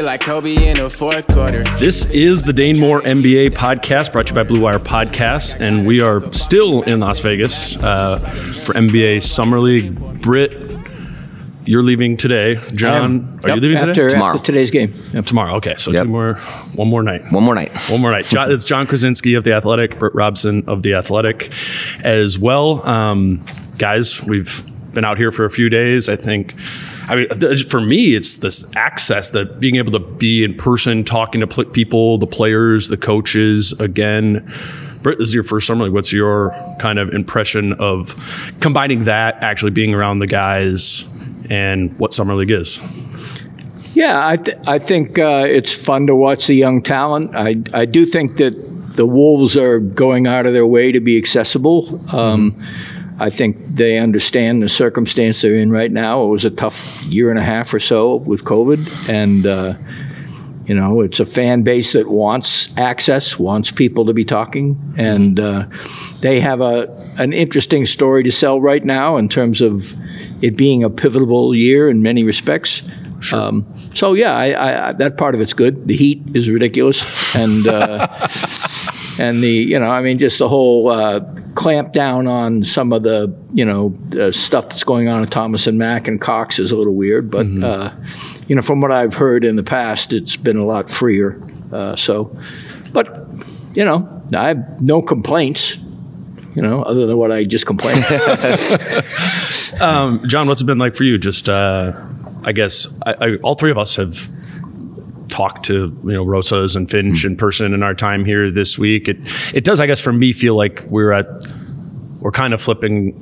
Yeah. Like Kobe in the fourth quarter. This is the Dane Moore NBA podcast brought to you by Blue Wire Podcasts, and we are still in Las Vegas uh, for NBA Summer League. Britt, you're leaving today. Jon, are Yep, you leaving after, today? After today's game. Yep. Tomorrow. Okay, so Yep. two more, one more night. One more night. One more night. Jon, it's Jon Krawczynski of The Athletic, Britt Robson of The Athletic as well. Um, guys, we've been out here for a few days. I think, I mean, th- for me, it's this access that being able to be in person, talking to pl- people, the players, the coaches again. Britt, this is your first summer league. What's your kind of impression of combining that, actually being around the guys, and what summer league is? Yeah, I, th- I think uh, it's fun to watch the young talent. I, I do think that the Wolves are going out of their way to be accessible. Um, I think they understand the circumstance they're in right now. It was a tough year and a half or so with COVID, and uh, you know it's a fan base that wants access, wants people to be talking, and uh, they have a an interesting story to sell right now in terms of it being a pivotal year in many respects. Um, so yeah, I, I, that part of it's good. The heat is ridiculous, and uh, and the you know I mean just the whole uh, clamp down on some of the you know the stuff that's going on at Thomas and Mack and Cox is a little weird, but uh, you know from what I've heard in the past, it's been a lot freer. Uh, so, but you know I have no complaints. You know, other than what I just complained. Um, Jon, what's it been like for you? Just, uh, I guess, I, I, all three of us have talked to you know Rosas and Finch hmm. in person in our time here this week. It it does, I guess, for me feel like we're at we're kind of flipping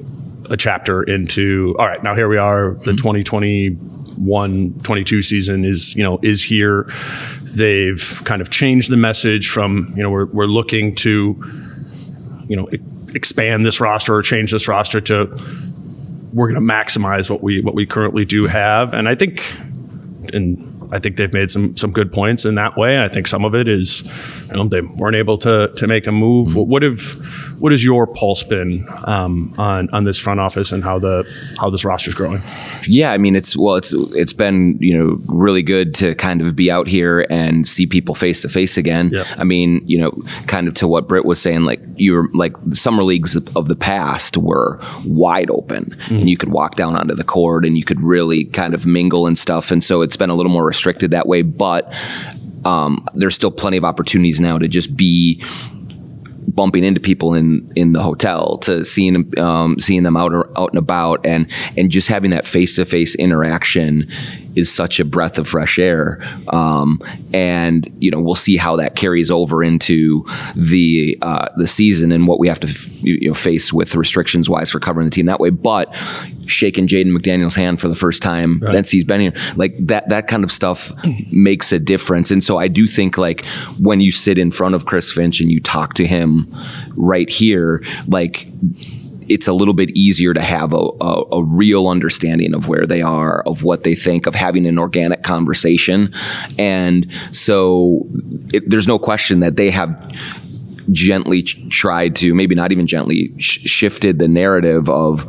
a chapter into all right now here we are the hmm. 2021 22 season is you know is here. They've kind of changed the message from you know we're, we're looking to you know expand this roster or change this roster to we're going to maximize what we what we currently do have. And i think and I think they've made some some good points in that way. I think some of it is, you know, they weren't able to to make a move. What, what have what has your pulse been um, on on this front office and how the how this roster's growing? Yeah, I mean it's well, it's it's been you know really good to kind of be out here and see people face to face again. I mean, you know, kind of to what Britt was saying, like you were like the summer leagues of, of the past were wide open, and you could walk down onto the court and you could really kind of mingle and stuff. And so it's been a little more restricted that way, but um, there's still plenty of opportunities now to just be bumping into people in in the hotel to seeing um, seeing them out or, out and about and and just having that face to face interaction is such a breath of fresh air um, and you know we'll see how that carries over into the uh, the season and what we have to f- you know face with restrictions wise for covering the team that way. But shaking Jaden McDaniel's hand for the first time since he's been here like that that kind of stuff makes a difference. And so I do think like when you sit in front of Chris Finch and you talk to him right here like it's a little bit easier to have a, a, a real understanding of where they are, of what they think, of having an organic conversation. And so it, there's no question that they have gently ch- tried to, maybe not even gently, sh- shifted the narrative of,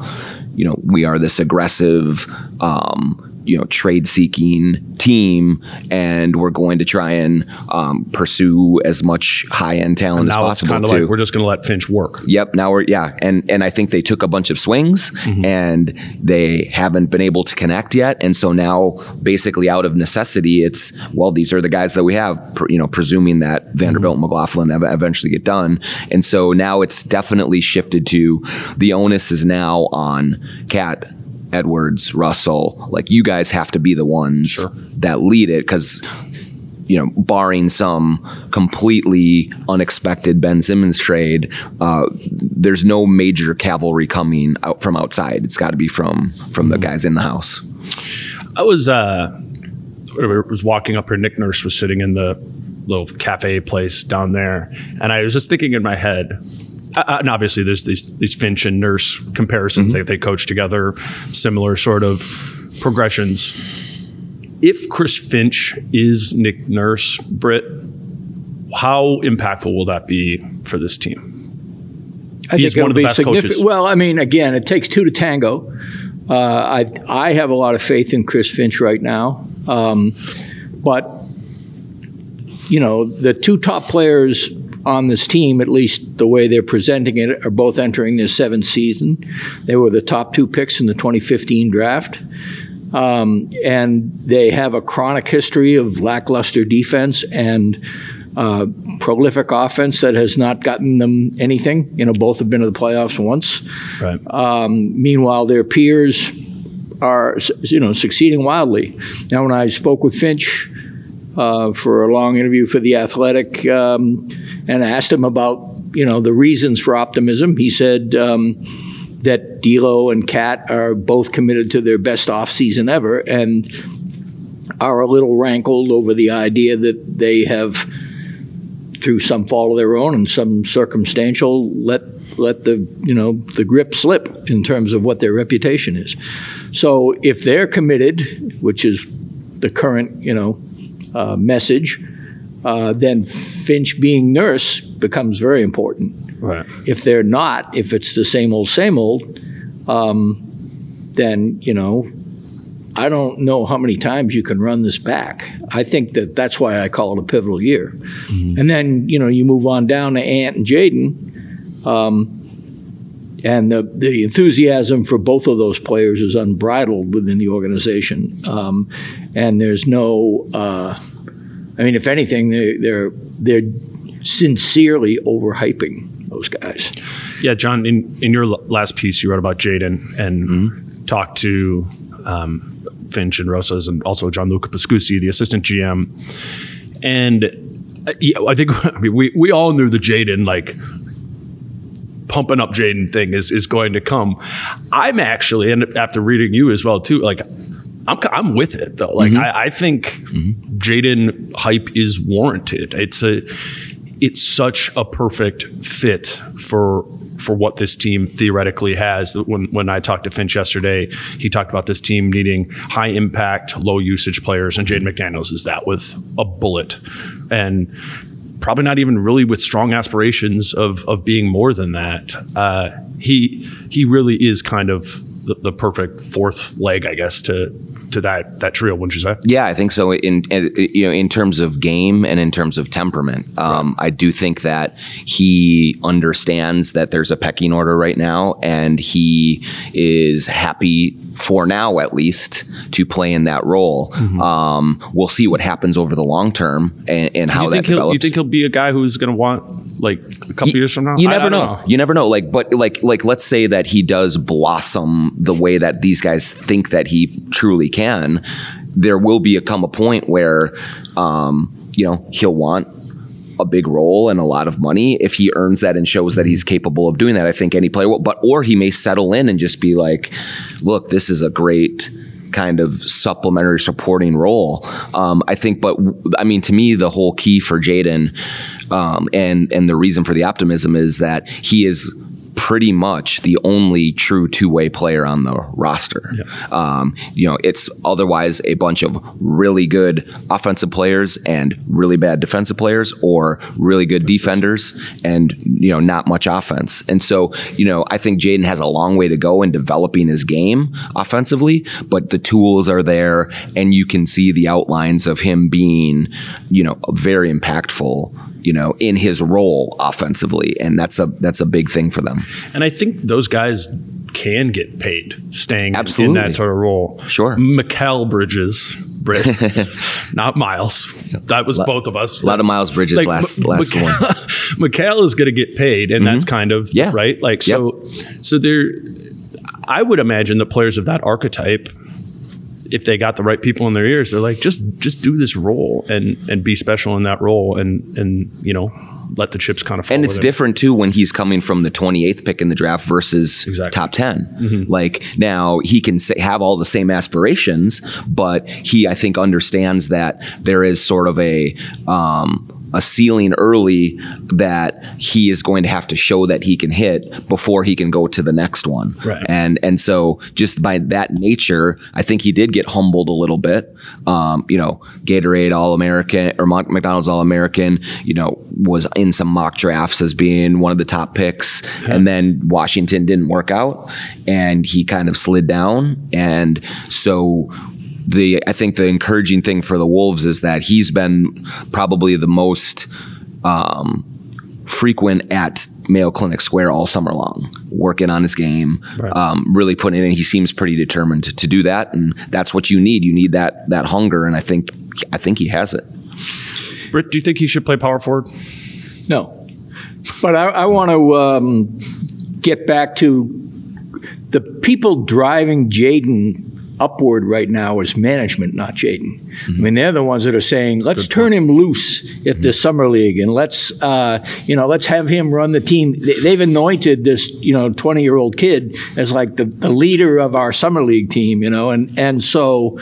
you know, we are this aggressive, um, you know trade seeking team and we're going to try and um, pursue as much high end talent And as now it's possible kind too. like we're just going to let Finch work. Yep. Now we're yeah, and and I think they took a bunch of swings and they haven't been able to connect yet, and so now basically out of necessity, it's well these are the guys that we have, you know, presuming that Vanderbilt and McLaughlin ev- eventually get done, and so now it's definitely shifted to the onus is now on Cat. Edwards, Russell, like you guys have to be the ones that lead it because you know, barring some completely unexpected Ben Simmons trade, uh, there's no major cavalry coming out from outside. It's got to be from from the guys in the house. I was uh, was walking up here. Nick Nurse was sitting in the little cafe place down there, and I was just thinking in my head. Uh, uh, and obviously, there's these these Finch and Nurse comparisons. They, they coach together, similar sort of progressions. If Chris Finch is Nick Nurse, Britt, how impactful will that be for this team? I He's think one of the be best coaches. Well, I mean, again, it takes two to tango. Uh, I I have a lot of faith in Chris Finch right now, um, but you know, the two top players on this team, at least the way they're presenting it, are both entering their seventh season. They were the top two picks in the 2015 draft. Um, and they have a chronic history of lackluster defense and uh, prolific offense that has not gotten them anything. You know, both have been to the playoffs once. Right. Um, meanwhile, their peers are, you know, succeeding wildly. Now, when I spoke with Finch uh, for a long interview for the Athletic um, and asked him about, you know, the reasons for optimism, he said um, that D'Lo and Cat are both committed to their best offseason ever and are a little rankled over the idea that they have, through some fault of their own and some circumstantial, let let the you know the grip slip in terms of what their reputation is. So if they're committed, which is the current you know uh, message, uh, then Finch being nurse becomes very important. Right. If they're not, if it's the same old, same old, um, then, you know, I don't know how many times you can run this back. I think that that's why I call it a pivotal year. And then, you know, you move on down to Ant and Jaden. Um, and the, the enthusiasm for both of those players is unbridled within the organization. Um, and there's no, uh, I mean, if anything, they, they're, they're sincerely overhyping those guys. Yeah, Jon, in, in your last piece, you wrote about Jaden and talked to um, Finch and Rosas and also Gianluca Pascucci, the assistant GM. And uh, yeah, I think I mean, we, we all knew the Jaden, like, pumping up Jaden thing is, is going to come. I'm actually, and after reading you as well, too, like, I'm, I'm with it though. Like mm-hmm. I, I think mm-hmm. Jaden hype is warranted. It's a it's such a perfect fit for for what this team theoretically has. When when I talked to Finch yesterday, he talked about this team needing high impact, low usage players, and Jaden mm-hmm. McDaniels is that with a bullet, and probably not even really with strong aspirations of of being more than that. Uh, he he really is kind of the, the perfect fourth leg, I guess, to to that that trio. Wouldn't you say? Yeah, I think so. In, in you know, in terms of game and in terms of temperament, um, I do think that he understands that there's a pecking order right now, and he is happy for now, at least, to play in that role. Um, we'll see what happens over the long term and, and how you that develops. you think he'll be a guy who's going to want like a couple years from now? You never I don't know. You never know. Like, but like, like, let's say that he does blossom the way that these guys think that he truly can. There will be a come a point where, um, you know, he'll want a big role and a lot of money if he earns that and shows that he's capable of doing that. I think any player will. But or he may settle in and just be like, look, this is a great kind of supplementary supporting role. Um, I think, but I mean, to me, the whole key for Jaden um, and and the reason for the optimism is that he is pretty much the only true two way player on the roster. Um, you know, it's otherwise a bunch of really good offensive players and really bad defensive players, or really good defenders and you know not much offense. And so you know, I think Jaden has a long way to go in developing his game offensively, but the tools are there, and you can see the outlines of him being you know very impactful you know, in his role offensively, and that's a that's a big thing for them. And I think those guys can get paid staying Absolutely. in that sort of role. Sure. Mikal Bridges, Britt, not Miles. That was both of us. A lot of Miles Bridges last last one. Mikal is going to get paid, and that's kind of Mm-hmm. Yeah. right. Like so, so there. I would imagine the players of that archetype, if they got the right people in their ears, they're like, just just do this role and and be special in that role, and and you know, let the chips kind of fall. And it's different too when he's coming from the 28th pick in the draft versus Exactly. top 10. Like now he can say, have all the same aspirations, but he I think understands that there is sort of a um, a ceiling early that he is going to have to show that he can hit before he can go to the next one. Right. And and so just by that nature, I think he did get humbled a little bit. Um, you know, Gatorade All American or McDonald's All American. You know, was in some mock drafts as being one of the top picks, and then Washington didn't work out, and he kind of slid down, and so. The I think the encouraging thing for the Wolves is that he's been probably the most um, frequent at Mayo Clinic Square all summer long, working on his game, um, really putting it in. He seems pretty determined to do that, and that's what you need. You need that that hunger, and I think I think he has it. Britt, do you think he should play power forward? No. But I, I want to um, get back to the people driving Jaden upward right now is management, not Jaden. I mean, they're the ones that are saying, let's turn him loose at the summer league and let's, uh, you know, let's have him run the team. They- They've anointed this, you know, 20 year old kid as like the, the leader of our summer league team, you know, and, and so,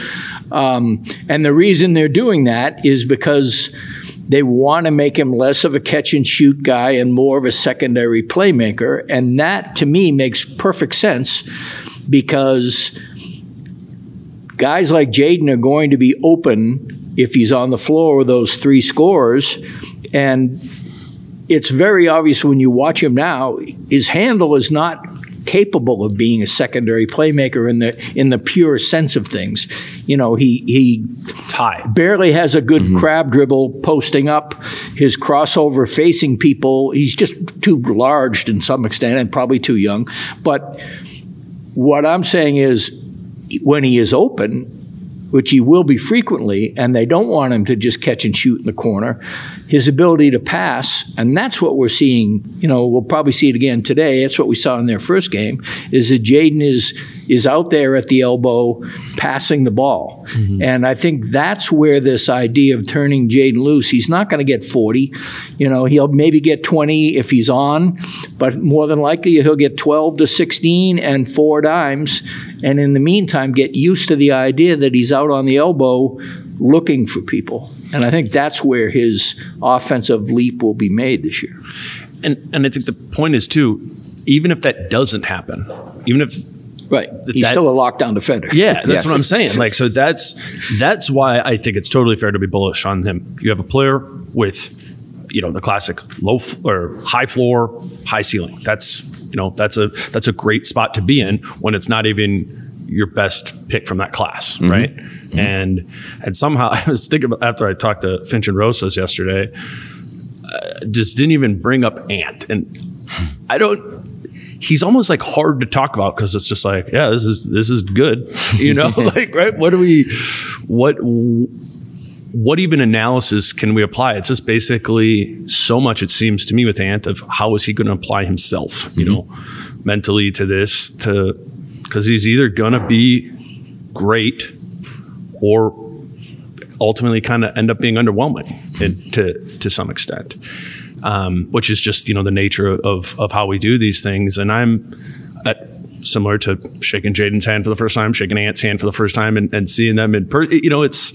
um, and the reason they're doing that is because they want to make him less of a catch and shoot guy and more of a secondary playmaker. And that to me makes perfect sense because guys like Jaden are going to be open if he's on the floor with those three scores. And it's very obvious when you watch him now, his handle is not capable of being a secondary playmaker in the in the pure sense of things. You know, he he Tie. barely has a good mm-hmm. crab dribble posting up. His crossover facing people, he's just too large to some extent and probably too young. But what I'm saying is when he is open, which he will be frequently, and they don't want him to just catch and shoot in the corner, his ability to pass, and that's what we're seeing, you know, we'll probably see it again today. That's what we saw in their first game, is that Jaden is is out there at the elbow passing the ball. Mm-hmm. And I think that's where this idea of turning Jaden loose, he's not going to get 40. You know, he'll maybe get 20 if he's on, but more than likely he'll get 12 to 16 and four dimes. And in the meantime, get used to the idea that he's out on the elbow looking for people. And I think that's where his offensive leap will be made this year. And and I think the point is too, even if that doesn't happen, even if Right. He's That- still a lockdown defender. Yeah, that's Yes. what I'm saying. Like, so that's that's why I think it's totally fair to be bullish on him. You have a player with, you know, the classic low f- or high floor, high ceiling. That's you know that's a that's a great spot to be in when it's not even your best pick from that class, mm-hmm. right? Mm-hmm. And and somehow I was thinking about after I talked to Finch and Rosas yesterday, uh, just didn't even bring up Ant, and I don't he's almost like hard to talk about because it's just like, yeah, this is this is good, you know, like right. What do we, what, what even analysis can we apply? It's just basically so much. It seems to me with Ant of how is he going to apply himself, you mm-hmm. know, mentally to this to because he's either going to be great or ultimately kind of end up being underwhelming and to to some extent um, which is just you know the nature of of how we do these things. And I'm at, similar to shaking Jaden's hand for the first time, shaking Ant's hand for the first time, and, and seeing them in. You know, it's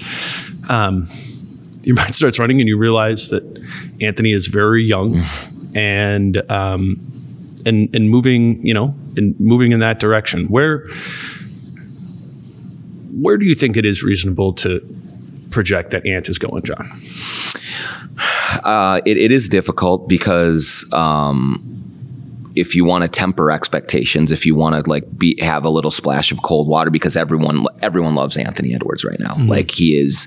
um, your mind starts running, and you realize that Anthony is very young, and um, and and moving, you know, and moving in that direction. Where where do you think it is reasonable to project that Ant is going, Jon? Uh, it, it is difficult because um, if you want to temper expectations, if you want to like be have a little splash of cold water, because everyone everyone loves Anthony Edwards right now. Like he is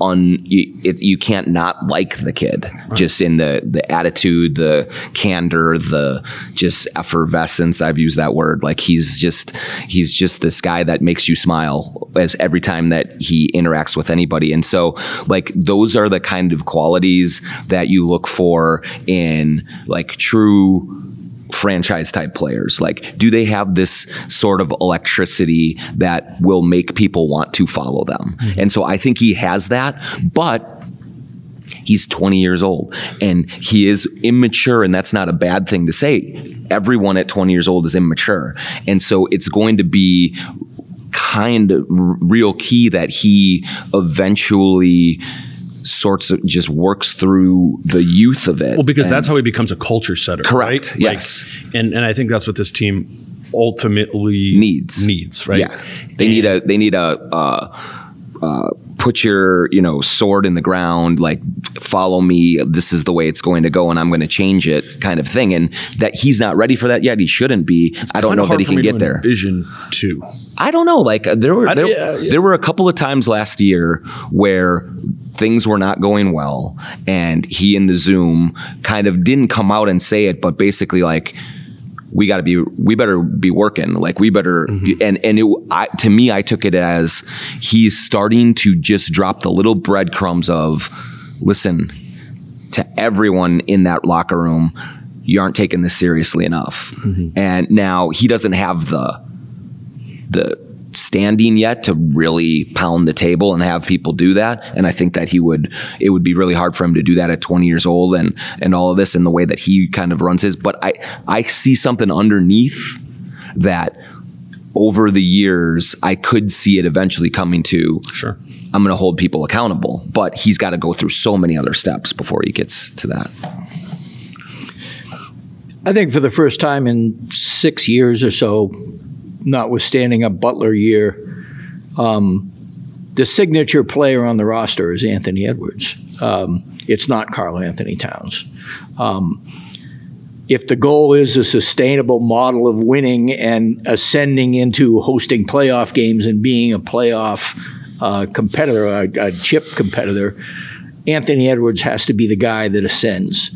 un you, it, you can't not like the kid just in the the attitude, the candor, the just effervescence. I've used that word. Like he's just he's just this guy that makes you smile as every time that he interacts with anybody. And so like those are the kind of qualities that you look for in like true franchise type players? Like do they have this sort of electricity that will make people want to follow them? Mm-hmm. And so i think he has that but he's 20 years old and he is immature and that's not a bad thing to say. Everyone at 20 years old is immature and so it's going to be kind of r- real key that he eventually sorts of just works through the youth of it Well, because And- that's how he becomes a culture setter. Correct, Right? yes. Like, and and I think that's what this team ultimately needs needs. Right. Yeah, they need a they need a uh, uh, put your you know sword in the ground, like follow me. This is the way it's going to go, and I'm going to change it, kind of thing. And that he's not ready for that yet. He shouldn't be. I don't know that he can get there. vision too. I don't know. Like there were there, yeah, yeah. there were a couple of times last year where things were not going well, and he in the Zoom kind of didn't come out and say it, but basically like. We got to be. We better be working. Like we better. Mm-hmm. And and it, I, to me, I took it as he's starting to just drop the little breadcrumbs of, listen, to everyone in that locker room, you aren't taking this seriously enough. Mm-hmm. And now he doesn't have the the standing yet to really pound the table and have people do that. And I think that he would it would be really hard for him to do that at 20 years old and and all of this in the way that he kind of runs his. But I I see something underneath that over the years I could see it eventually coming to Sure. I'm going to hold people accountable, but he's got to go through so many other steps before he gets to that. I think for the first time in six years or so, notwithstanding a Butler year, um, the signature player on the roster is Anthony Edwards. Um, it's not Karl-Anthony Towns. Um, if the goal is a sustainable model of winning and ascending into hosting playoff games and being a playoff uh, competitor, a, a chip competitor, Anthony Edwards has to be the guy that ascends.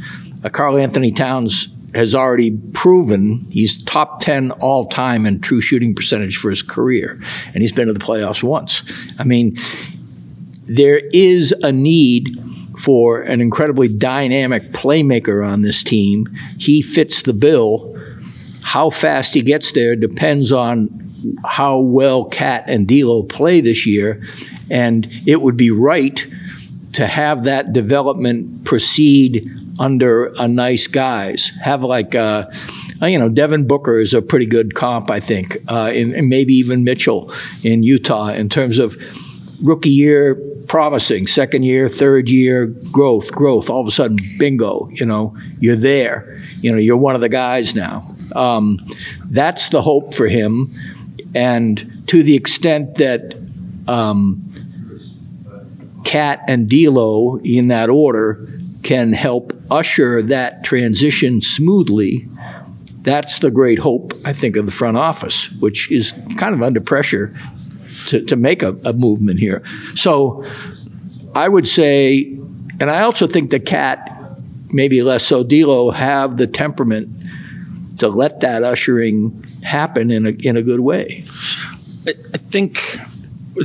Uh, Karl-Anthony Towns has already proven he's top 10 all time in true shooting percentage for his career, and he's been to the playoffs once. I mean, there is a need for an incredibly dynamic playmaker on this team. He fits the bill. How fast he gets there depends on how well Cat and D'Lo play this year, and it would be right to have that development proceed under a nice guys. Have like, uh, you know, Devin Booker is a pretty good comp, I think, uh, and, and maybe even Mitchell in Utah in terms of rookie year promising, second year, third year growth, growth. All of a sudden, bingo, you know, you're there. You know, you're one of the guys now. Um, that's the hope for him. And to the extent that um, Cat and D'Lo, in that order, can help usher that transition smoothly. That's the great hope, I think, of the front office, which is kind of under pressure to, to make a, a movement here. So I would say, and I also think the Cat, maybe less so D'Lo, have the temperament to let that ushering happen in a, in a good way. I, I think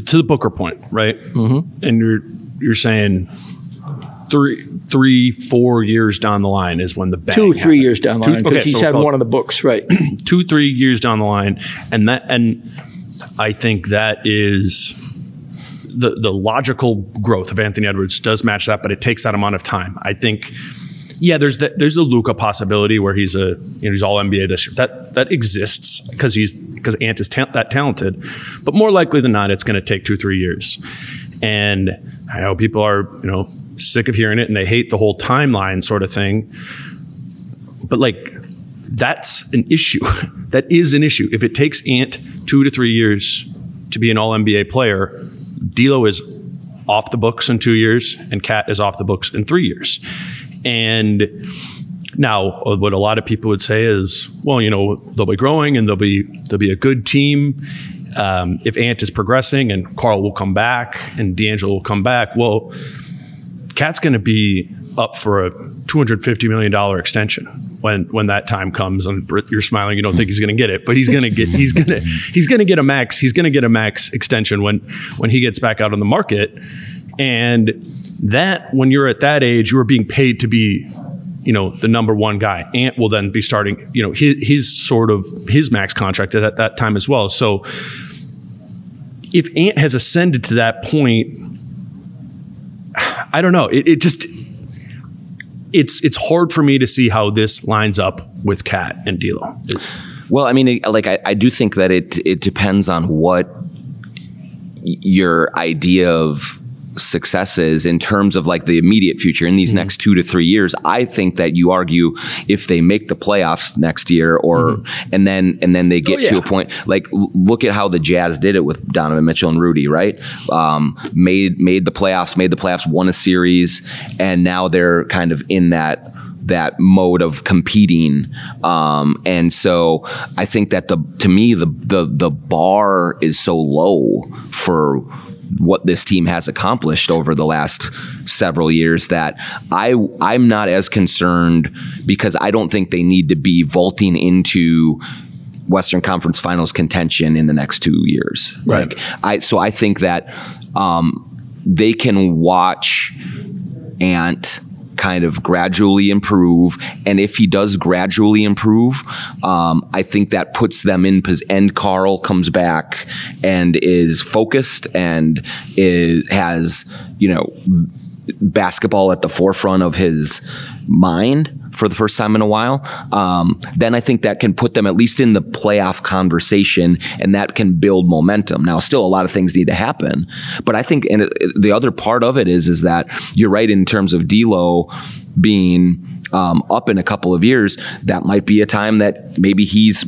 to the Booker point, right? Mm-hmm. And you're you're saying three, three, four years down the line is when the bang Two, three happens. years down the Two- line, because okay, he's so had one of the books, right? two, three years down the line, and that and I think that is the the logical growth of Anthony Edwards does match that, but it takes that amount of time. I think. Yeah, there's the, there's the Luka possibility where he's a you know he's all NBA this year. That that exists because he's because Ant is ta- that talented, but more likely than not, it's going to take two three years. And I know people are you know sick of hearing it and they hate the whole timeline sort of thing. But like that's an issue. that is an issue. If it takes Ant two to three years to be an All NBA player, D'Lo is off the books in two years, and Cat is off the books in three years. And now, what a lot of people would say is, well, you know, they'll be growing and they'll be they'll be a good team. Um, if Ant is progressing and Karl will come back and D'Angelo will come back, well, Cat's going to be up for a two hundred fifty million dollar extension when when that time comes. And you're smiling, you don't think he's going to get it, but he's going to get he's going to he's going to get a max. He's going to get a max extension when when he gets back out on the market. And that when you're at that age, you are being paid to be you know the number one guy. Ant will then be starting, you know, his, his sort of his max contract at that time as well. So if Ant has ascended to that point, I don't know. It, it just it's it's hard for me to see how this lines up with Cat and D'Lo. Well, I mean, like I, I do think that it it depends on what your idea of successes in terms of like the immediate future in these mm-hmm. next two to three years. I think that you argue if they make the playoffs next year or mm-hmm. and then and then they get oh, yeah. to a point like look at how the Jazz did it with Donovan Mitchell and Rudy, right? Um, made made the playoffs, made the playoffs, won a series, and now they're kind of in that that mode of competing. Um, and so I think that the to me the the the bar is so low for what this team has accomplished over the last several years that I I'm not as concerned because I don't think they need to be vaulting into Western Conference Finals contention in the next two years. Right. Like I so I think that um, they can watch Ant kind of gradually improve. And if he does gradually improve, um, I think that puts them in position. And Karl comes back and is focused and is has you know basketball at the forefront of his mind for the first time in a while, um, then I think that can put them at least in the playoff conversation and that can build momentum. Now, still a lot of things need to happen, but I think and the other part of it is is that you're right in terms of D'Lo being um, up in a couple of years. That might be a time that maybe he's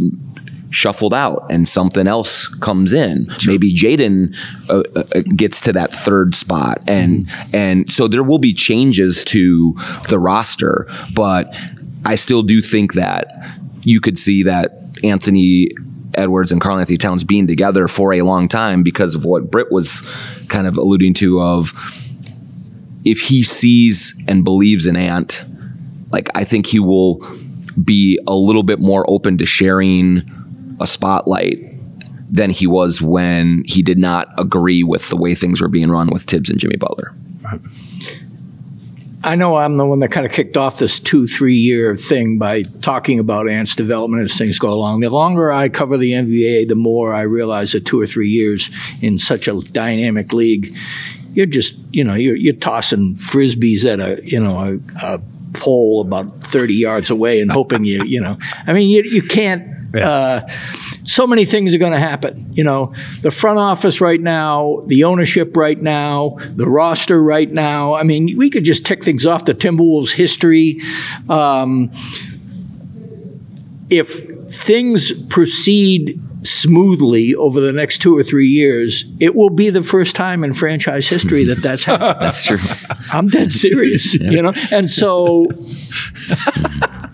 shuffled out and something else comes in. Sure. Maybe Jaden uh, uh, gets to that third spot, and mm-hmm. and so there will be changes to the roster, but I still do think that you could see that Anthony Edwards and Karl Anthony Towns being together for a long time because of what Britt was kind of alluding to of if he sees and believes in Ant, like I think he will be a little bit more open to sharing a spotlight than he was when he did not agree with the way things were being run with Thibs and Jimmy Butler. I know I'm the one that kind of kicked off this two, three year thing by talking about Ant's development as things go along. The longer I cover the NBA, the more I realize that two or three years in such a dynamic league, you're just, you know, you're, you're tossing frisbees at a, you know, a, a pole about 30 yards away and hoping you, you know, I mean, you, you can't yeah. Uh, so many things are going to happen. You know, the front office right now, the ownership right now, the roster right now. I mean, we could just tick things off the Timberwolves' history. Um, if things proceed smoothly over the next two or three years, it will be the first time in franchise history that that's happened. that's true. I'm dead serious, yeah. you know. And so,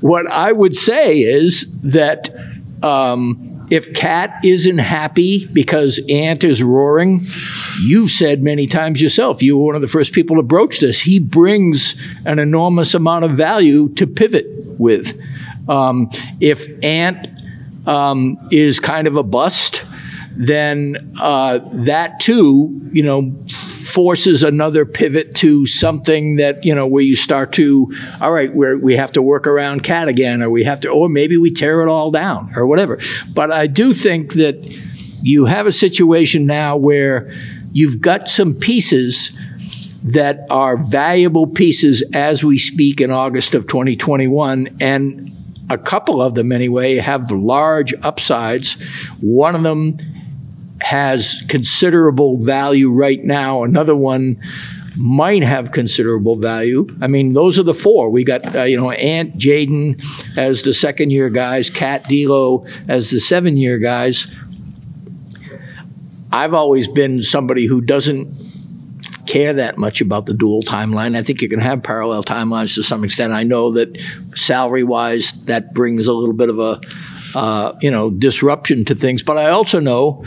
what I would say is that um, if Cat isn't happy because Ant is roaring, you've said many times yourself, you were one of the first people to broach this. He brings an enormous amount of value to pivot with. Um, if Ant um, is kind of a bust, then uh, that too, you know, forces another pivot to something that you know where you start to, all right, where we have to work around cat again, or we have to, or maybe we tear it all down, or whatever. But I do think that you have a situation now where you've got some pieces that are valuable pieces as we speak in August of 2021, and a couple of them anyway have large upsides. One of them has considerable value right now. Another one might have considerable value. I mean, those are the four. We got, uh, you know, Ant, Jaden as the second year guys, Cat D'Lo as the seven year guys. I've always been somebody who doesn't care that much about the dual timeline. I think you can have parallel timelines to some extent. I know that salary wise, that brings a little bit of a, uh, you know, disruption to things. But I also know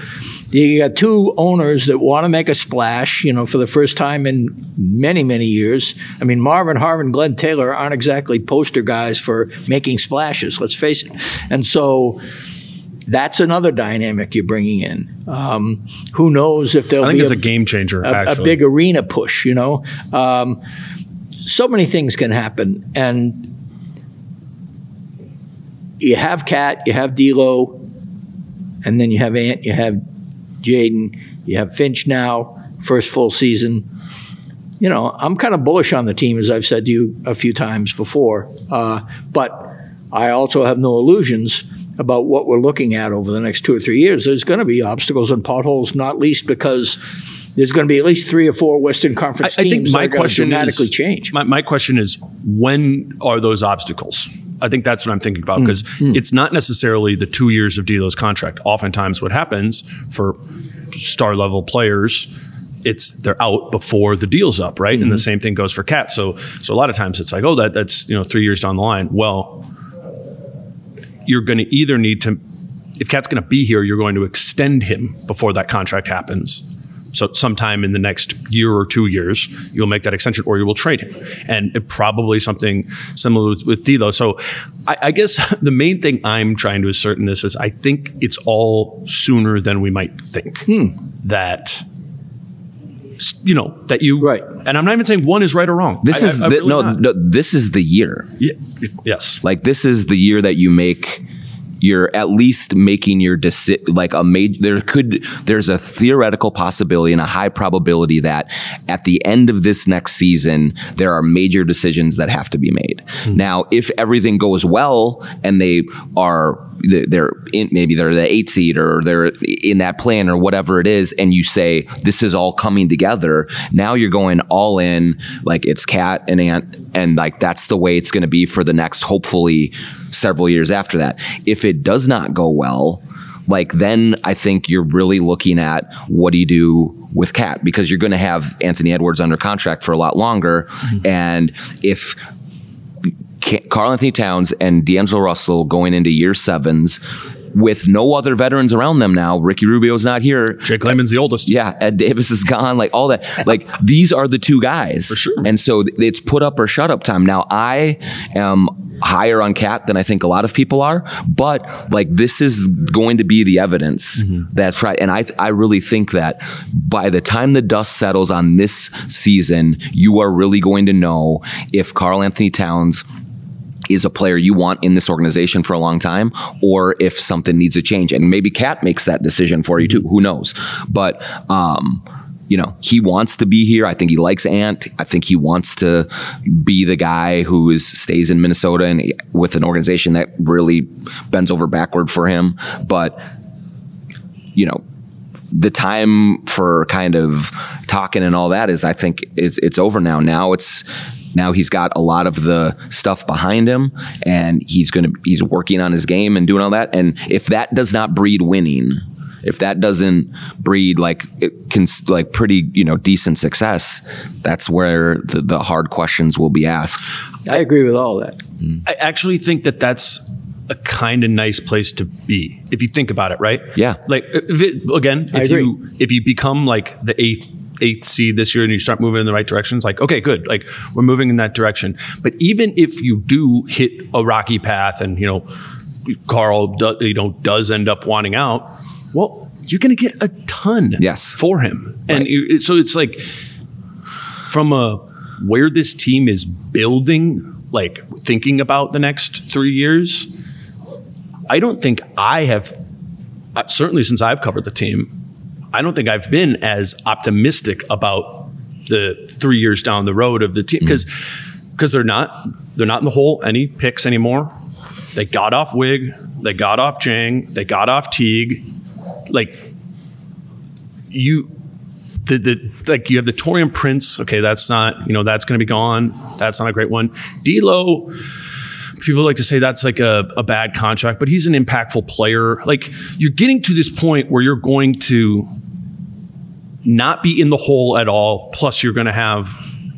you got two owners that want to make a splash, you know, for the first time in many, many years. I mean, Marvin Harvin and Glenn Taylor aren't exactly poster guys for making splashes, let's face it. And so that's another dynamic you're bringing in. Um, who knows if there'll I think be it's a, game changer. a, a big arena push, you know? Um, so many things can happen. And you have Cat, you have D'Lo, and then you have Ant, you have Jaden, you have Finch now, first full season. You know, I'm kind of bullish on the team, as I've said to you a few times before. Uh, but I also have no illusions about what we're looking at over the next two or three years. There's going to be obstacles and potholes, not least because there's going to be at least three or four Western Conference I teams think my that are going to question dramatically is change. My, my question is when are those obstacles? I think that's what I'm thinking about because it's not necessarily the two years of D'Lo's contract. Oftentimes, what happens for star level players, it's they're out before the deal's up, right? Hmm. And the same thing goes for Cat. So, so a lot of times it's like, oh, that that's you know three years down the line. Well, you're going to either need to, if Cat's going to be here, you're going to extend him before that contract happens. So sometime in the next year or two years, you'll make that extension, or you will trade him, and it probably something similar with, with D'Lo. So, I, I guess the main thing I'm trying to assert in this is I think it's all sooner than we might think. Hmm. That you know that you Right. and I'm not even saying one is right or wrong. This I- is I- the, really no, no. This is the year. Yeah, yes. Like this is the year that you make. You're at least making your decision. Like a major, there could there's a theoretical possibility and a high probability that at the end of this next season there are major decisions that have to be made. Hmm. Now, if everything goes well and they are they're in, maybe they're the eight seed or they're in that plan or whatever it is, and you say this is all coming together. Now you're going all in, like it's cat and ant, and like that's the way it's going to be for the next hopefully several years after that. If it does not go well, like then I think you're really looking at what do you do with Cat because you're going to have Anthony Edwards under contract for a lot longer, mm-hmm. and if Karl-Anthony Towns and D'Angelo Russell going into year sevens with no other veterans around them now. Ricky Rubio's not here. Jake Layman's the oldest. Yeah, Ed Davis is gone. Like all that. Like these are the two guys. For sure. And so it's put up or shut up time. Now I am higher on Cat than I think a lot of people are, but like this is going to be the evidence mm-hmm. that's right. And I I really think that by the time the dust settles on this season, you are really going to know if Karl-Anthony Towns is a player you want in this organization for a long time, or if something needs a change. And maybe Cat makes that decision for you too. Who knows? But um, you know, he wants to be here. I think he likes Ant. I think he wants to be the guy who is stays in Minnesota and with an organization that really bends over backward for him. But you know, the time for kind of talking and all that is I think it's it's over now. Now it's now he's got a lot of the stuff behind him and he's going to he's working on his game and doing all that and if that does not breed winning if that doesn't breed like it can like pretty you know decent success that's where the, the hard questions will be asked I agree with all that. I actually think that that's a kind of nice place to be if you think about it, right? Yeah. Like if it, again, if you if you become like the eighth eighth seed this year and you start moving in the right direction, it's like okay, good, like we're moving in that direction. But even if you do hit a rocky path and you know Karl do, you know does end up wanting out, well, you're going to get a ton Yes. for him, and you, so it's like from a where this team is building, like thinking about the next three years, I don't think I have, uh, certainly since I've covered the team, I don't think I've been as optimistic about the three years down the road of the team mm. because because they're not they're not in the hole any picks anymore. They got off Wig, they got off Dieng, they got off Teague. Like you the, the like you have the Taurean Prince. Okay, that's not you know that's going to be gone. That's not a great one. D'Lo. People like to say that's like a, a bad contract, but he's an impactful player. Like you're getting to this point where you're going to not be in the hole at all. Plus, you're going to have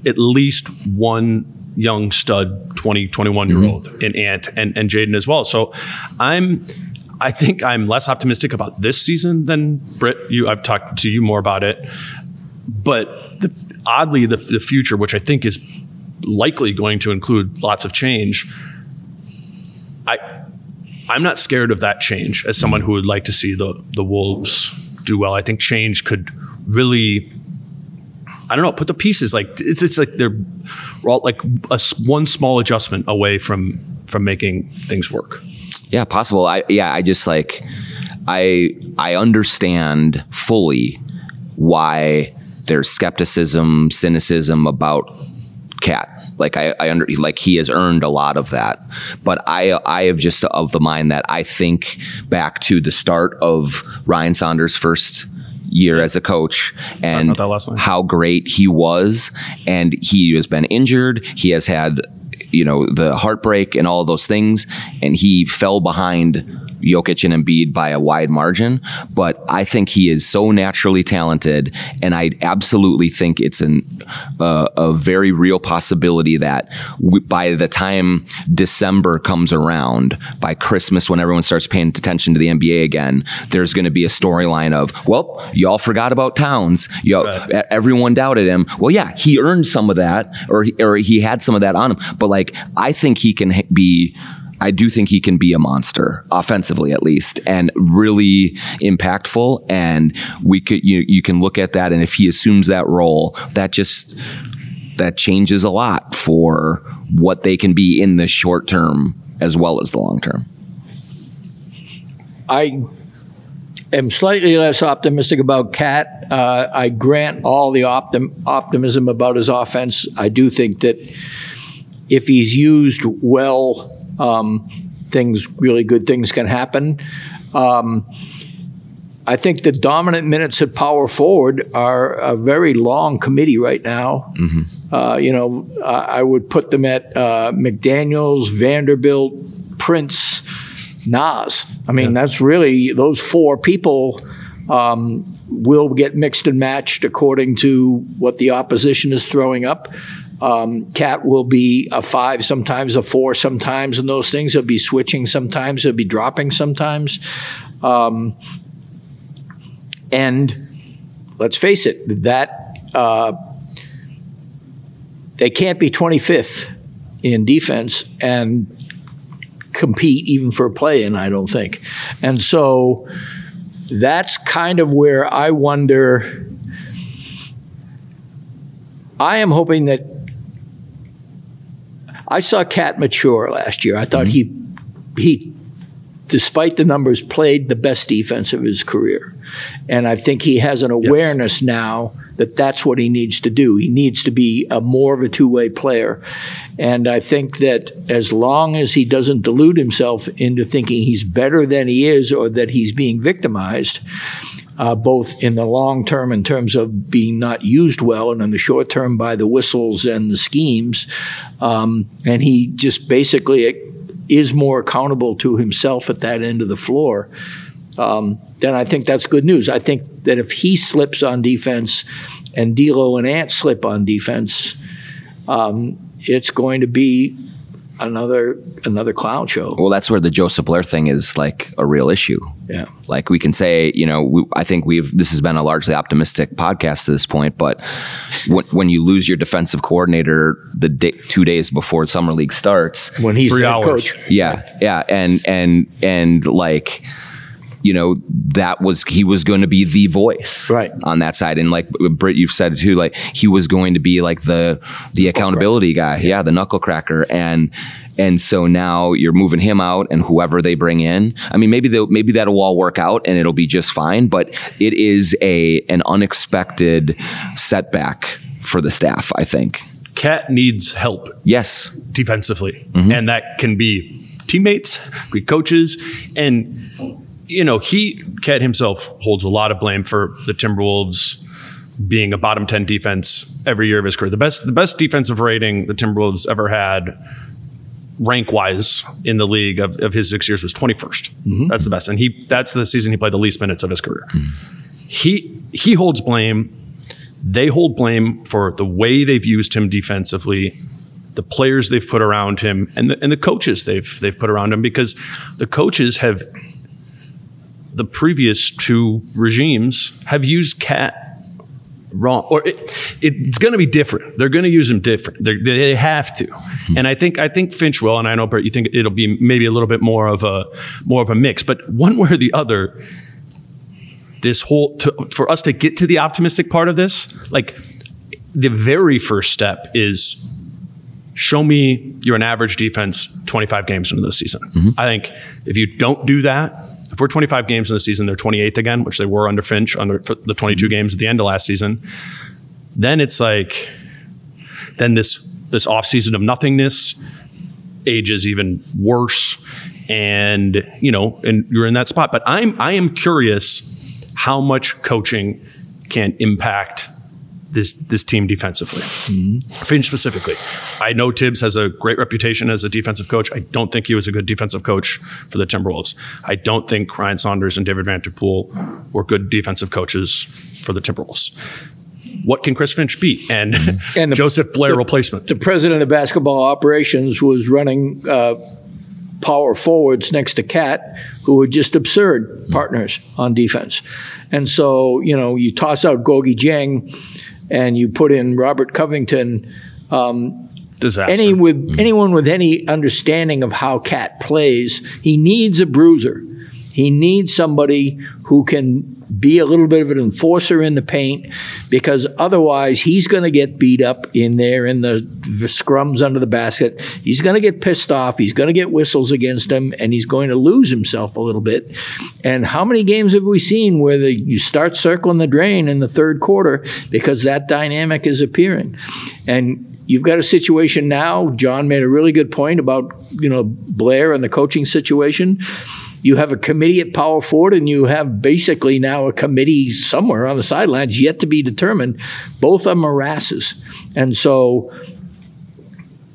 at least one young stud 20, 21 year mm-hmm. old in Ant and, and Jaden as well. So I'm I think I'm less optimistic about this season than Britt. You I've talked to you more about it. But the, oddly the, the future, which I think is likely going to include lots of change, I I'm not scared of that change as someone who would like to see the the Wolves do well. I think change could really I don't know, put the pieces like it's it's like they're all like a one small adjustment away from from making things work. Yeah, possible. I yeah, I just like I I understand fully why there's skepticism, cynicism about Cat. Like I, I under like he has earned a lot of that. But I I have just of the mind that I think back to the start of Ryan Saunders' first year as a coach and about that last night. how great he was and he has been injured he has had you know the heartbreak and all those things and he fell behind Jokic and Embiid by a wide margin but I think he is so naturally talented and I absolutely think it's an uh, a very real possibility that w- by the time December comes around by Christmas when everyone starts paying attention to the NBA again there's going to be a storyline of well y'all forgot about Towns y'all, Right. everyone doubted him. Well, yeah, he earned some of that, or he, or he had some of that on him. But like, I think he can be. I do think he can be a monster offensively, at least, and really impactful. And we could you you can look at that, and if he assumes that role, that just that changes a lot for what they can be in the short term as well as the long term. I am slightly less optimistic about Cat. Uh, I grant all the optim- optimism about his offense. I do think that if he's used well, um, things really good things can happen. Um, I think the dominant minutes at power forward are a very long committee right now. Uh, you know, I I would put them at uh, McDaniel's, Vanderbilt, Prince, Naz. I mean, that's really those four people um, will get mixed and matched according to what the opposition is throwing up. Um, Cat will be a five, sometimes a four, sometimes, and those things. He'll be switching sometimes. He'll be dropping sometimes. Um, and let's face it, that uh, they can't be 25th in defense and compete even for a play in, I don't think. And so that's kind of where I wonder. I am hoping that I saw Cat mature last year. I thought he he despite the numbers played the best defense of his career. And I think he has an awareness now that that's what he needs to do. He needs to be a more of a two-way player. And I think that as long as he doesn't delude himself into thinking he's better than he is or that he's being victimized, uh, both in the long term in terms of being not used well, and in the short term by the whistles and the schemes. Um, and he just basically is more accountable to himself at that end of the floor. Um, then I think that's good news. I think that if he slips on defense and D'Lo and Ant slip on defense, um, it's going to be another another clown show. Well, that's where the Joseph Blair thing is like a real issue. Yeah. Like we can say, you know, we, I think we've this has been a largely optimistic podcast to this point, but when, when you lose your defensive coordinator the day, two days before summer league starts, When he's Three the hours. coach. yeah, yeah, and and and like you know that was he was going to be the voice Right. on that side. And like Britt you've said too like he was going to be like the the accountability guy. Yeah the knuckle cracker. And and so now you're moving him out and whoever they bring in. I mean maybe they'll maybe that'll all work out and it'll be just fine but it is a an unexpected setback for the staff I think. Cat needs help yes. defensively, Mm-hmm. and that can be teammates, be coaches, and you know he Cat himself holds a lot of blame for the Timberwolves being a bottom 10 defense every year of his career. The best the best defensive rating the Timberwolves ever had rank wise in the league of, of his six years was 21st. Mm-hmm. That's the best. And he that's the season he played the least minutes of his career. Mm-hmm. He he holds blame. They hold blame for the way they've used him defensively, the players they've put around him, and the, and the coaches they've they've put around him because the coaches have the previous two regimes have used Cat wrong, or it, it's going to be different. They're going to use them different. They're, they have to, hmm. and I think I think Finch will, and I know Britt, you think it'll be maybe a little bit more of a more of a mix, but one way or the other, this whole to, for us to get to the optimistic part of this, like the very first step is show me you're an average defense 25 games into the season. Mm-hmm. I think if you don't do that, if we're 25 games in the season, they're 28th again, which they were under Finch under the 22 mm-hmm. games at the end of last season. Then it's like, then this this offseason of nothingness ages even worse, and you know, and you're in that spot. But I'm I am curious how much coaching can impact this this team defensively. Finch specifically. I know Thibs has a great reputation as a defensive coach. I don't think he was a good defensive coach for the Timberwolves. I don't think Ryan Saunders and David Vanderpool were good defensive coaches for the Timberwolves. What can Chris Finch be? And, And the- Joseph Blair replacement. The president of basketball operations was running uh, power forwards next to Cat, who were just absurd partners on defense. And so, you know, you toss out Gorgui Dieng and you put in Robert Covington. Um, Disaster. Any with mm. anyone with any understanding of how Cat plays, he needs a bruiser. He needs somebody who can be a little bit of an enforcer in the paint, because otherwise he's going to get beat up in there in the, the scrums under the basket. He's going to get pissed off. He's going to get whistles against him, and he's going to lose himself a little bit. And how many games have we seen where the, you start circling the drain in the third quarter because that dynamic is appearing? And you've got a situation now. Jon made a really good point about you know Blair and the coaching situation. You have a committee at power forward, and you have basically now a committee somewhere on the sidelines yet to be determined. Both of them are asses, and so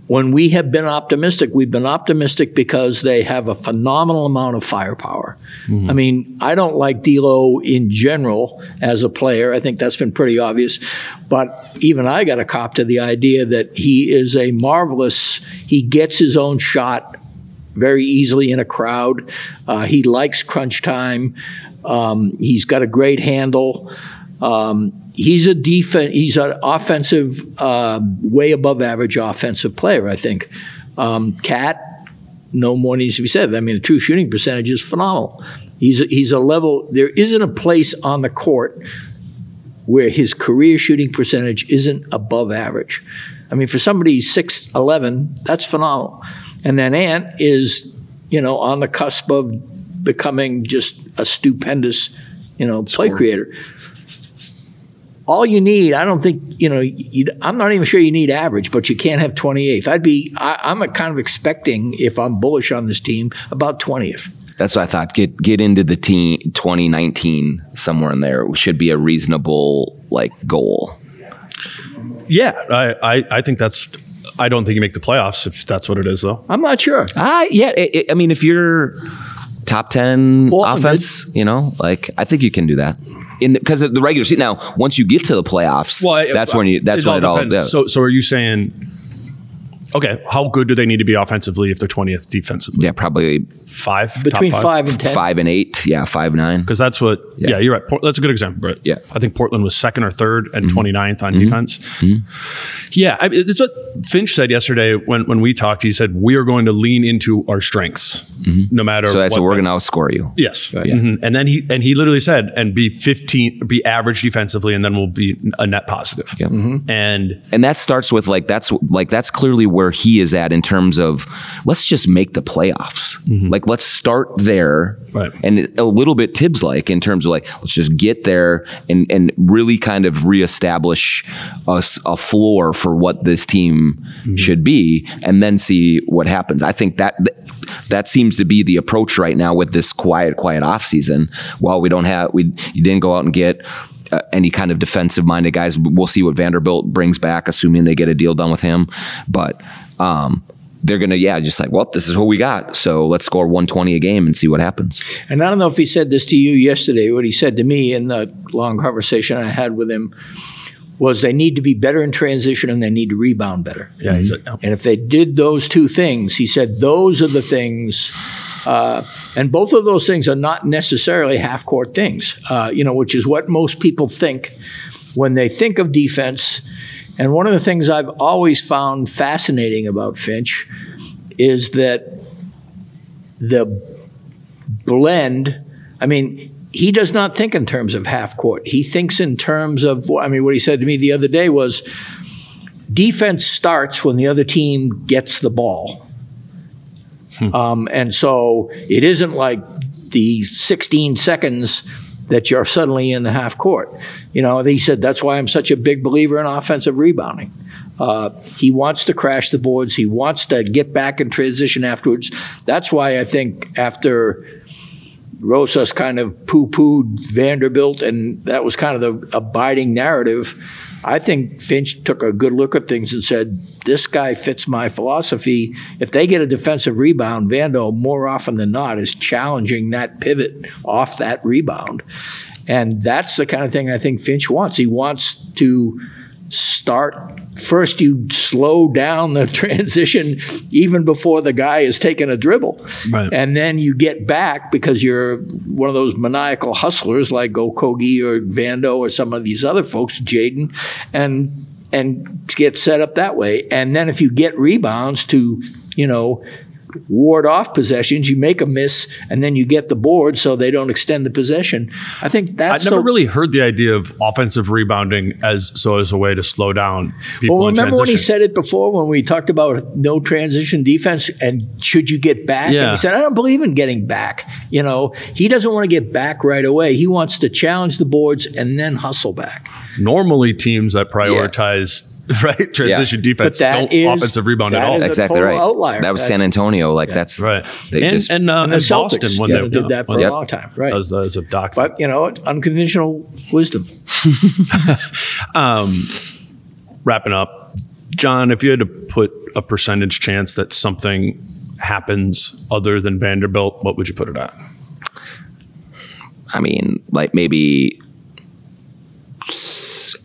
when we have been optimistic, we've been optimistic because they have a phenomenal amount of firepower. Mm-hmm. I mean, I don't like D'Lo in general as a player. I think that's been pretty obvious. But even I got a cop to the idea that he is a marvelous. He gets his own shot very easily in a crowd. Uh, he likes crunch time. Um, he's got a great handle. Um, he's a defense. He's an offensive, uh, way above average offensive player. I think. Um, Cat, no more needs to be said. I mean, the true shooting percentage is phenomenal. He's a, he's a level. There isn't a place on the court where his career shooting percentage isn't above average. I mean, for somebody six eleven, that's phenomenal. And then Ant is, you know, on the cusp of becoming just a stupendous, you know, play creator. All you need, I don't think, you know, you, I'm not even sure you need average, but you can't have 28th. I'd be, I, I'm a kind of expecting, if I'm bullish on this team, about 20th. That's what I thought. Get get into the team 2019 somewhere in there should be a reasonable like goal. yeah, I, I, I think that's. I don't think you make the playoffs if that's what it is, though. I'm not sure. Ah, yeah. It, it- I mean, if you're top 10 Portland offense, you know, like I think you can do that. In because of the regular season. Now, once you get to the playoffs, that's when you. That's when it all. depends. yeah. So, so are you saying? Okay, how good do they need to be offensively if they're twentieth defensively? yeah, probably Five Between top five and 10. five and eight. Yeah, five nine. because that's what. Yeah. Yeah. you're right. Port, that's a good example, Britt. Yeah. Mm-hmm. I think Portland was second or third and 29th on defense. Yeah, I, it's what Finch said yesterday when when we talked. He said we are going to lean into our strengths, no matter. Mm-hmm. So that's what, what we're going to outscore you. Yes. Mhm. And then he and he literally said, and be 15, be average defensively, and then we'll be a net positive. Yeah. And and that starts with like that's like that's clearly where he is at in terms of let's just make the playoffs. Mm-hmm. Like let's start there, Right. and a little bit Thibs like in terms of like let's just get there and and really kind of reestablish a floor for what this team mm-hmm. should be, and then see what happens. I think that. That seems to be the approach right now with this quiet, quiet off season. While we don't have, we you didn't go out and get uh, any kind of defensive minded guys. We'll see what Vanderbilt brings back, assuming they get a deal done with him. But um, they're gonna, yeah, just like, well, this is who we got. So let's score 120 a game and see what happens. And I don't know if he said this to you yesterday. What he said to me in the long conversation I had with him was they need to be better in transition and they need to rebound better. Yeah, he said, yeah. And if they did those two things, he said those are the things. Uh, and both of those things are not necessarily half court things, uh, you know, which is what most people think when they think of defense. And one of the things I've always found fascinating about Finch is that the blend, I mean, he does not think in terms of half court. He thinks in terms of, I mean, what he said to me the other day was defense starts when the other team gets the ball. Um, and so it isn't like the 16 seconds that you're suddenly in the half court. You know, he said that's why I'm such a big believer in offensive rebounding. Uh, he wants to crash the boards. He wants to get back in transition afterwards. That's why I think after Rosas kind of poo-pooed Vanderbilt, and that was kind of the abiding narrative. I think Finch took a good look at things and said, "This guy fits my philosophy." If they get a defensive rebound, Vando more often than not is challenging that pivot off that rebound, and that's the kind of thing I think Finch wants. He wants to start first you slow down the transition even before the guy is taking a dribble Right. and then you get back because you're one of those maniacal hustlers like Okogie or Vando or some of these other folks Jaden and and get set up that way and then if you get rebounds to you know ward off possessions you make a miss and then you get the board so they don't extend the possession i think that's. That's never the- really heard the idea of offensive rebounding as so as a way to slow down people Well, in remember when he said it before when we talked about no transition defense and should you get back? And Yeah. he said, I don't believe in getting back. You know, he doesn't want to get back right away. He wants to challenge the boards and then hustle back. Normally, teams that prioritize right transition defense that don't is- offensive rebound at all. is a exactly total right. outlier. That was That's- San Antonio. Like that's Right. They and just and, uh, And the and Celtics Boston when yeah, they did that for when- a long time, right? as, a- as a doc. but, you know, unconventional wisdom. wrapping up, Jon, if you had to put a percentage chance that something happens other than Vanderbilt, what would you put it at? I mean, like maybe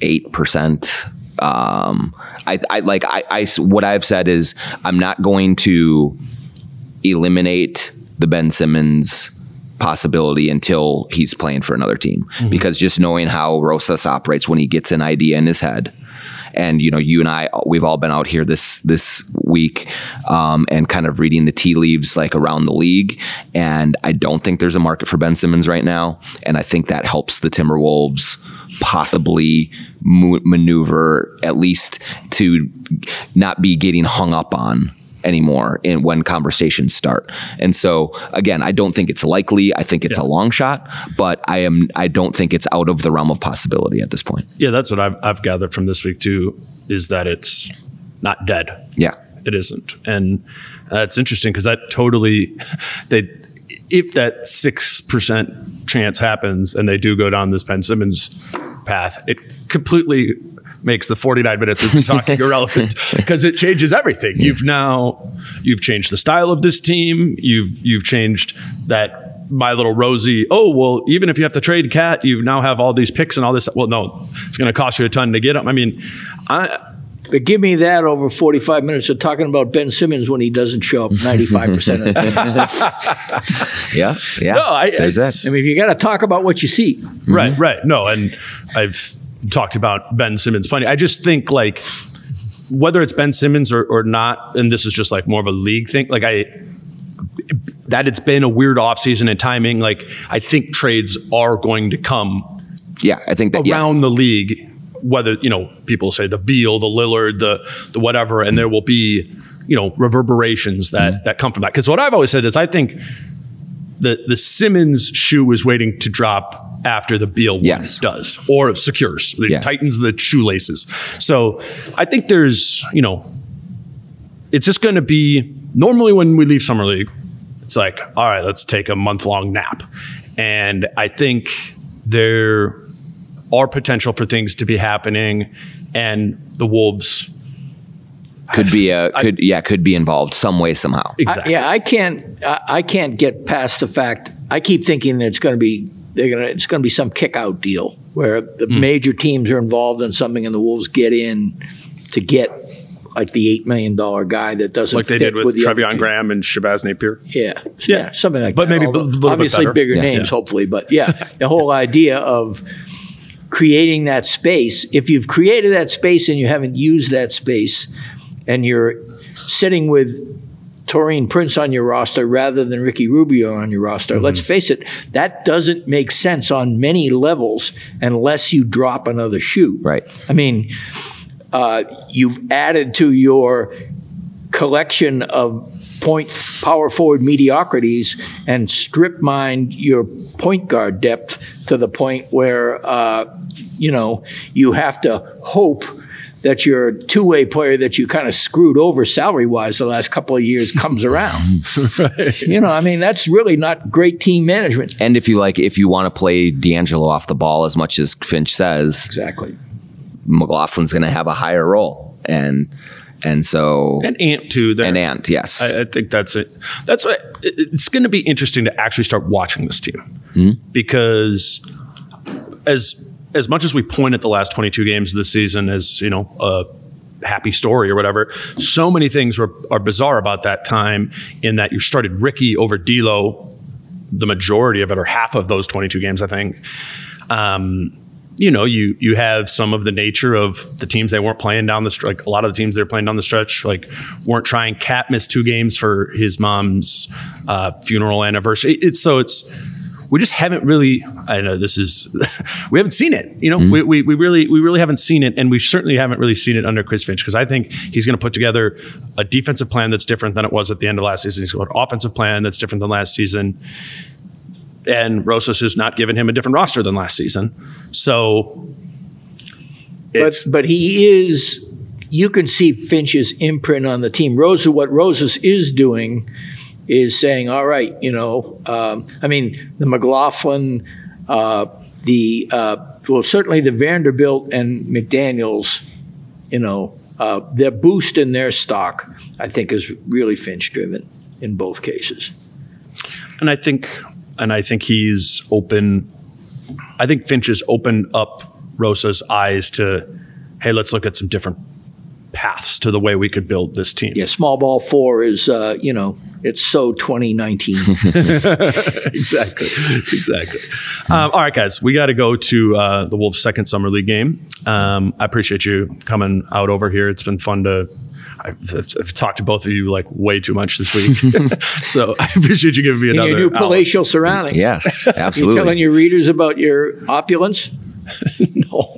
eight percent. Um, I, I like I, I what I've said is I'm not going to eliminate the Ben Simmons possibility until he's playing for another team. Because just knowing how Rosas operates when he gets an idea in his head and you know you and I we've all been out here this this week um, and kind of reading the tea leaves like around the league and I don't think there's a market for Ben Simmons right now and I think that helps the Timberwolves possibly mo- maneuver at least to not be getting hung up on anymore in when conversations start. And so again, I don't think it's likely. I think it's a long shot, but I am I don't think it's out of the realm of possibility at this point. Yeah, that's what I've, I've gathered from this week too, is that it's not dead. Yeah. It isn't, and uh, it's interesting because that totally they if that six percent chance happens and they do go down this Ben Simmons path, it completely makes the 49 minutes we've been talking irrelevant because it changes everything. You've now you've changed the style of this team. You've you've changed that my little Rosie. Oh well, even if you have to trade Cat, you now have all these picks and all this. Well, no, it's going to cost you a ton to get them. I mean, I But give me that over 45 minutes of talking about Ben Simmons when he doesn't show up 95% of the time. Yeah. Yeah. No, I- There's that. I mean, you got to talk about what you see. Right, right. No, and I've talked about Ben Simmons plenty. I just think like whether it's Ben Simmons or, or not, and this is just like more of a league thing, like I that it's been a weird offseason and timing, like I think trades are going to come Yeah. I think that. Yeah. around the league, whether, you know, people say the Beal, the Lillard, the the whatever, and there will be, you know, reverberations that that come from that. Because what I've always said is I think the the Simmons shoe is waiting to drop after the Beal one Yes. does or secures, it Yeah. tightens the shoelaces. So I think there's, you know, it's just going to be normally when we leave summer league, it's like, all right, let's take a month long nap, and I think there are potential for things to be happening, and the Wolves could be a could yeah could be involved some way somehow. exactly. I, yeah, I can't. I, I can't get past the fact. I keep thinking that it's going to be. They're gonna. It's going to be some kick out deal where the Hmm. major teams are involved in something, and the Wolves get in to get like the eight million dollar guy that doesn't like they fit did with, the other Treveon. Graham and Shabazz Napier. Yeah, Yeah. yeah, something like But that. maybe a Although little obviously better. bigger Yeah. names, Yeah. hopefully. But yeah, the whole idea of creating that space. If you've created that space and you haven't used that space, and you're sitting with Taurean Prince on your roster rather than Ricky Rubio on your roster. Mm-hmm. Let's face it, that doesn't make sense on many levels unless you drop another shoe. Right. I mean, uh, you've added to your collection of point power forward mediocrities and strip mined your point guard depth to the point where uh, you know you have to hope that your two-way player that you kind of screwed over salary-wise the last couple of years comes around. You know, I mean that's really not great team management. And if you like, if you want to play D'Angelo off the ball as much as Finch says, Exactly. McLaughlin's going to have a higher role, and and so And Ant too. There. and Ant, yes, I, I think that's it. That's what it- it's going to be interesting to actually start watching this team because as as much as we point at the last 22 games of this season as you know a happy story or whatever, so many things were are bizarre about that time. In that you started Ricky over D'Lo, the majority of it or half of those 22 games, I think. Um, you know, you you have some of the nature of the teams they weren't playing down the stretch. Like a lot of the teams they were playing down the stretch, like weren't trying. Cat missed two games for his mom's uh, funeral anniversary. It's so it's we just haven't really. I know this is we haven't seen it. You know, we, we we really we really haven't seen it, and we certainly haven't really seen it under Chris Finch because I think he's going to put together a defensive plan that's different than it was at the end of last season. He's got an offensive plan that's different than last season and Rosas has not given him a different roster than last season. So But but he is. You can see Finch's imprint on the team. Rosa, what Rosas is doing is saying, "All right, you know, um, I mean, the McLaughlin, uh, the uh, well, certainly the Vanderbilt and McDaniel's, you know, uh, their boost in their stock, I think, is really Finch driven in both cases. and I think and I think he's open. I think Finch has opened up Rosa's eyes to, hey, let's look at some different paths to the way we could build this team. Yeah, small ball four is, uh, you know, it's so 2019. exactly, exactly. Um, all right, guys, we got to go to uh, the Wolves' second summer league game. Um, I appreciate you coming out over here. It's been fun to. I've, I've talked to both of you like way too much this week, so I appreciate you giving me in another. your new hour. palatial surrounding. yes, You absolutely. telling your readers about your opulence? no.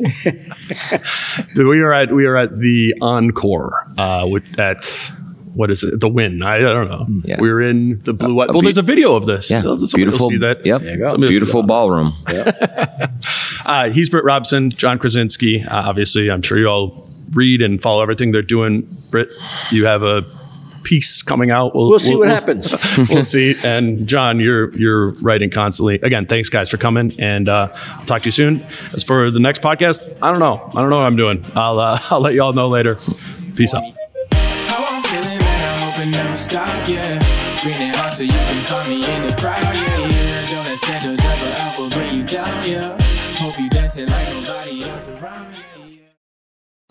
we are at we are at the encore uh, with, at what is it? The Wynn. I, I don't know. Yeah. We're in the blue. white. a well, there's a video of this. yeah, Somebody will beautiful. See that. Yep, Somebody will see beautiful that. ballroom. Uh, he's Britt Robson, Jon Krawczynski. Uh, obviously, I'm sure you all read and follow everything they're doing. Britt, you have a piece coming out. We'll see what happens. we'll see. And Jon, you're you're writing constantly. Again, thanks guys for coming, and uh, I'll talk to you soon. As for the next podcast, I don't know. I don't know what I'm doing. I'll uh, I'll let you all know later. Peace out. How